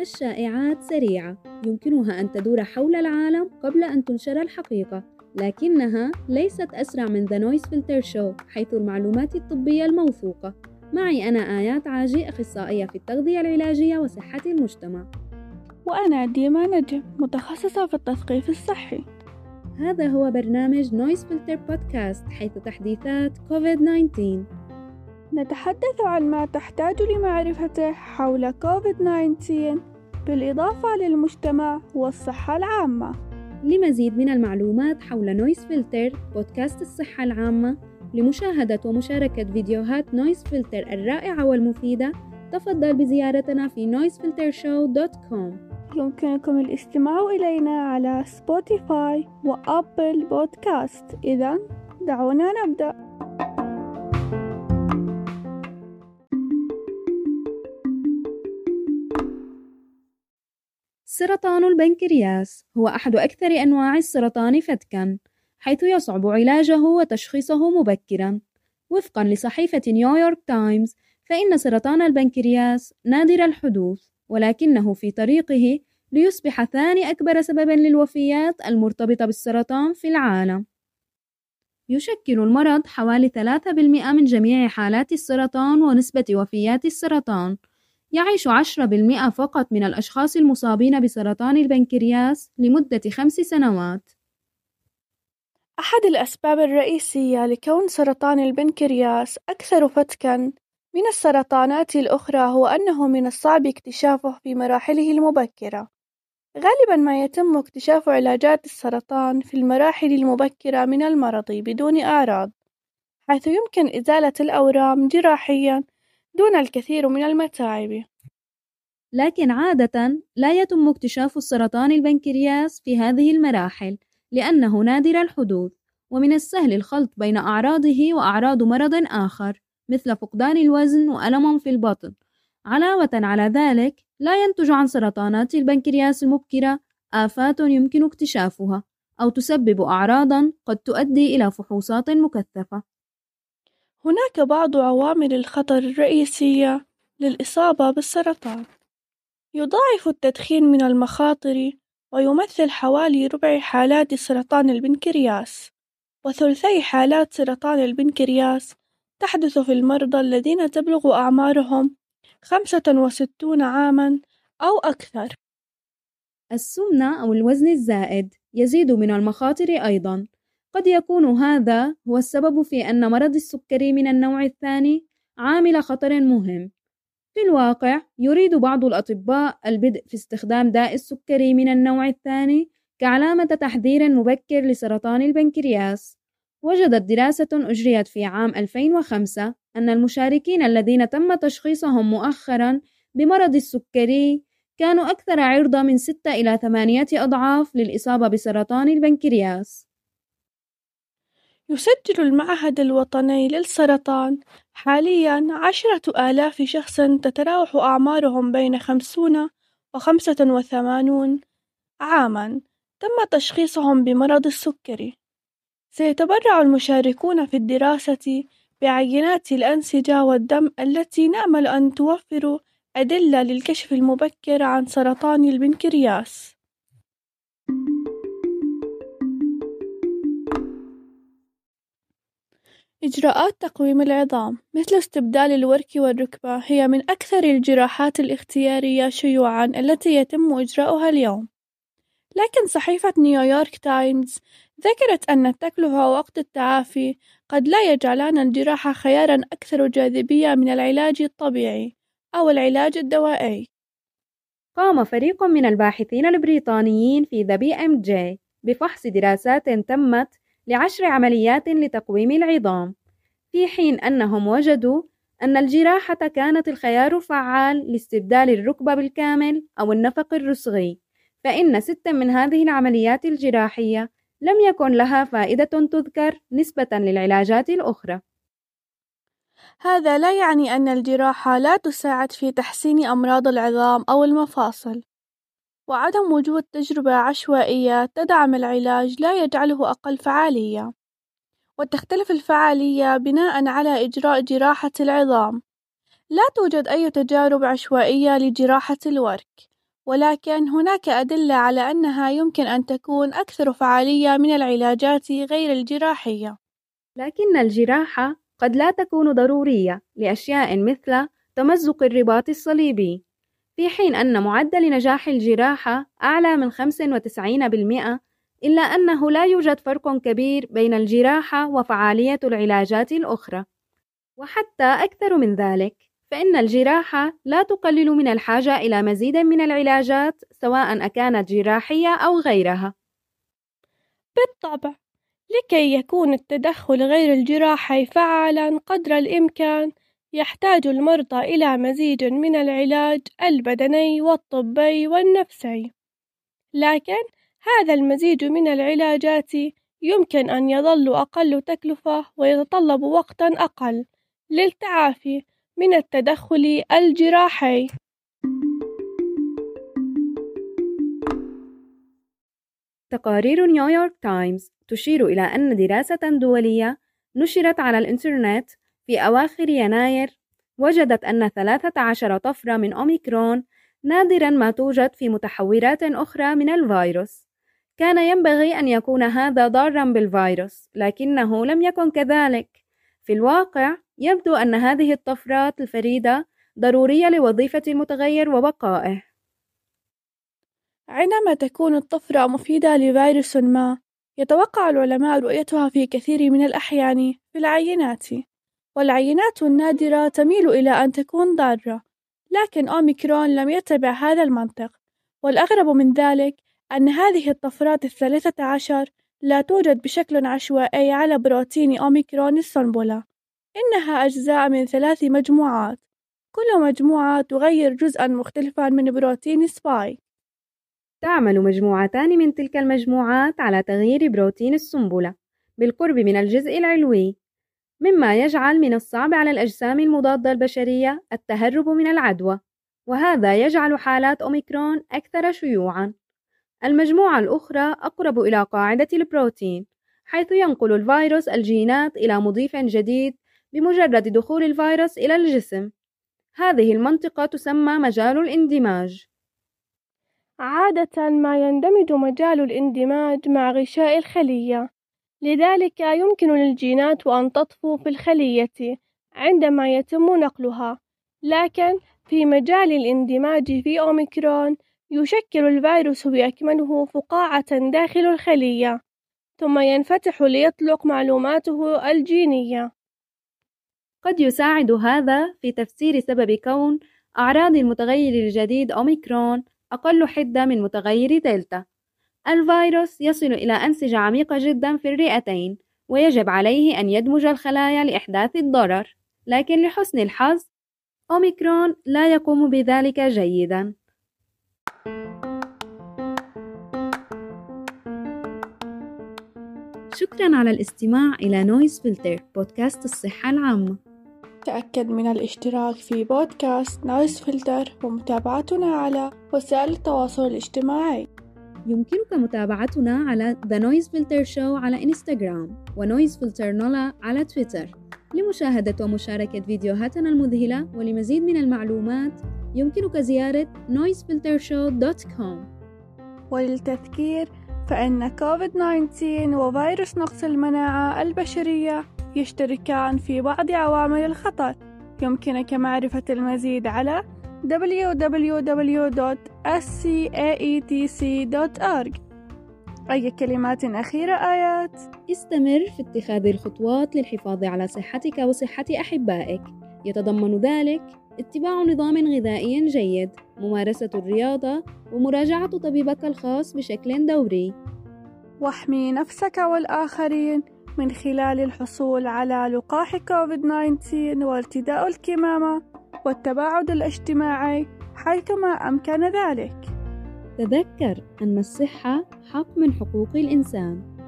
الشائعات سريعة. يمكنها أن تدور حول العالم قبل أن تنشر الحقيقة لكنها ليست أسرع من The Noise Filter Show حيث المعلومات الطبية الموثوقة. معي أنا آيات عاجي أخصائية في التغذية العلاجية وصحة المجتمع. وأنا ديما نجم متخصصة في التثقيف الصحي. هذا هو برنامج Noise Filter Podcast حيث تحديثات كوفيد-19 نتحدث عن ما تحتاج لمعرفته حول كوفيد-19 بالإضافة للمجتمع والصحة العامة. لمزيد من المعلومات حول Noise Filter Podcast الصحة العامة لمشاهدة ومشاركة فيديوهات Noise Filter الرائعة والمفيدة تفضل بزيارتنا في noisefiltershow.com يمكنكم الاستماع إلينا على Spotify و Apple Podcast إذا دعونا نبدأ. سرطان البنكرياس هو أحد أكثر أنواع السرطان فتكًا، حيث يصعب علاجه وتشخيصه مبكرًا. وفقًا لصحيفة نيويورك تايمز، فإن سرطان البنكرياس نادر الحدوث، ولكنه في طريقه ليصبح ثاني أكبر سبب للوفيات المرتبطة بالسرطان في العالم. يشكل المرض حوالي 3% من جميع حالات السرطان ونسبة وفيات السرطان. يعيش 10% فقط من الأشخاص المصابين بسرطان البنكرياس لمدة خمس سنوات. أحد الأسباب الرئيسية لكون سرطان البنكرياس أكثر فتكًا من السرطانات الأخرى هو أنه من الصعب اكتشافه في مراحله المبكرة. غالبًا ما يتم اكتشاف علاجات السرطان في المراحل المبكرة من المرض بدون أعراض، حيث يمكن إزالة الأورام جراحيًا دون الكثير من المتاعب. لكن عادة لا يتم اكتشاف السرطان البنكرياس في هذه المراحل لأنه نادر الحدوث ومن السهل الخلط بين أعراضه وأعراض مرض آخر مثل فقدان الوزن وألم في البطن علاوة على ذلك لا ينتج عن سرطانات البنكرياس المبكرة آفات يمكن اكتشافها أو تسبب أعراضًا قد تؤدي إلى فحوصات مكثفة. هناك بعض عوامل الخطر الرئيسية للإصابة بالسرطان. يضاعف التدخين من المخاطر ويمثل حوالي ربع حالات سرطان البنكرياس وثلثي حالات سرطان البنكرياس تحدث في المرضى الذين تبلغ أعمارهم خمسة وستون عامًا أو أكثر. السمنة أو الوزن الزائد يزيد من المخاطر أيضًا. قد يكون هذا هو السبب في أن مرض السكري من النوع الثاني عامل خطر مهم. في الواقع، يريد بعض الأطباء البدء في استخدام داء السكري من النوع الثاني كعلامة تحذير مبكر لسرطان البنكرياس. وجدت دراسة أجريت في عام 2005 أن المشاركين الذين تم تشخيصهم مؤخرًا بمرض السكري كانوا أكثر عرضة من ستة إلى ثمانية أضعاف للإصابة بسرطان البنكرياس. يسجل المعهد الوطني للسرطان حاليًا عشرة آلاف شخص تتراوح أعمارهم بين خمسون وخمسة وثمانون عامًا تم تشخيصهم بمرض السكري. سيتبرع المشاركون في الدراسة بعينات الأنسجة والدم التي نأمل أن توفر أدلة للكشف المبكر عن سرطان البنكرياس. إجراءات تقويم العظام مثل استبدال الورك والركبة هي من أكثر الجراحات الاختيارية شيوعًا التي يتم إجراؤها اليوم. لكن صحيفة نيويورك تايمز ذكرت أن التكلفة ووقت التعافي قد لا يجعلان الجراحة خيارًا أكثر جاذبية من العلاج الطبيعي أو العلاج الدوائي. قام فريق من الباحثين البريطانيين في إم جي بفحص دراسات تمت لعشر عمليات لتقويم العظام، في حين أنهم وجدوا أن الجراحة كانت الخيار الفعال لاستبدال الركبة بالكامل أو النفق الرسغي، فإن ستًا من هذه العمليات الجراحية لم يكن لها فائدة تذكر نسبة للعلاجات الأخرى. هذا لا يعني أن الجراحة لا تساعد في تحسين أمراض العظام أو المفاصل، وعدم وجود تجربة عشوائية تدعم العلاج لا يجعله أقل فعالية. وتختلف الفعالية بناء على إجراء جراحة العظام لا توجد أي تجارب عشوائية لجراحة الورك ولكن هناك أدلة على أنها يمكن أن تكون أكثر فعالية من العلاجات غير الجراحية. لكن الجراحة قد لا تكون ضرورية لأشياء مثل تمزق الرباط الصليبي في حين أن معدل نجاح الجراحة أعلى من 95% إلا أنه لا يوجد فرق كبير بين الجراحة وفعالية العلاجات الأخرى. وحتى أكثر من ذلك فإن الجراحة لا تقلل من الحاجة إلى مزيد من العلاجات سواء أكانت جراحية أو غيرها. بالطبع لكي يكون التدخل غير الجراحي فعالا قدر الإمكان يحتاج المرضى إلى مزيج من العلاج البدني والطبي والنفسي. لكن هذا المزيج من العلاجات يمكن أن يظل أقل تكلفة ويتطلب وقتا أقل للتعافي من التدخل الجراحي. تقارير نيويورك تايمز تشير إلى أن دراسة دولية نشرت على الإنترنت في أواخر يناير وجدت أن 13 طفرة من أوميكرون نادرا ما توجد في متحورات أخرى من الفيروس. كان ينبغي أن يكون هذا ضارا بالفيروس لكنه لم يكن كذلك. في الواقع يبدو أن هذه الطفرات الفريدة ضرورية لوظيفة المتغير وبقائه. عندما تكون الطفرة مفيدة لفيروس ما يتوقع العلماء رؤيتها في كثير من الأحيان في العينات والعينات النادرة تميل إلى أن تكون ضارة لكن أوميكرون لم يتبع هذا المنطق والأغرب من ذلك أن هذه الطفرات الثلاثة عشر لا توجد بشكل عشوائي على بروتين أوميكرون السنبلة. إنها أجزاء من ثلاث مجموعات. كل مجموعة تغير جزءا مختلفا من بروتين سبايك تعمل مجموعتان من تلك المجموعات على تغيير بروتين السنبلة بالقرب من الجزء العلوي مما يجعل من الصعب على الأجسام المضادة البشرية التهرب من العدوى وهذا يجعل حالات أوميكرون أكثر شيوعًا. المجموعة الأخرى أقرب إلى قاعدة البروتين حيث ينقل الفيروس الجينات إلى مضيف جديد بمجرد دخول الفيروس إلى الجسم. هذه المنطقة تسمى مجال الاندماج. عادة ما يندمج مجال الاندماج مع غشاء الخلية لذلك يمكن للجينات أن تطفو في الخلية عندما يتم نقلها لكن في مجال الاندماج في أوميكرون يشكل الفيروس بأكمله فقاعة داخل الخلية ثم ينفتح ليطلق معلوماته الجينية. قد يساعد هذا في تفسير سبب كون أعراض المتغير الجديد أوميكرون أقل حدة من متغير دلتا. الفيروس يصل إلى أنسجة عميقة جدا في الرئتين ويجب عليه أن يدمج الخلايا لإحداث الضرر لكن لحسن الحظ أوميكرون لا يقوم بذلك جيدا. شكرا على الاستماع إلى Noise Filter بودكاست الصحة العامة. تأكد من الاشتراك في بودكاست Noise Filter ومتابعتنا على وسائل التواصل الاجتماعي. يمكنك متابعتنا على The Noise Filter Show على إنستغرام و Noise Filter NOLA على تويتر لمشاهدة ومشاركة فيديوهاتنا المذهلة ولمزيد من المعلومات يمكنك زيارة noisefiltershow.com وللتذكير فإن كوفيد-19 وفيروس نقص المناعة البشرية يشتركان في بعض عوامل الخطر. يمكنك معرفة المزيد على www.scaetc.org أي كلمات أخيرة آيات؟ استمر في اتخاذ الخطوات للحفاظ على صحتك وصحة أحبائك. يتضمن ذلك اتباع نظام غذائي جيد ممارسة الرياضة ومراجعة طبيبك الخاص بشكل دوري. واحمي نفسك والآخرين من خلال الحصول على لقاح كوفيد-19 وارتداء الكمامة والتباعد الاجتماعي حيثما أمكن ذلك. تذكر أن الصحة حق من حقوق الإنسان.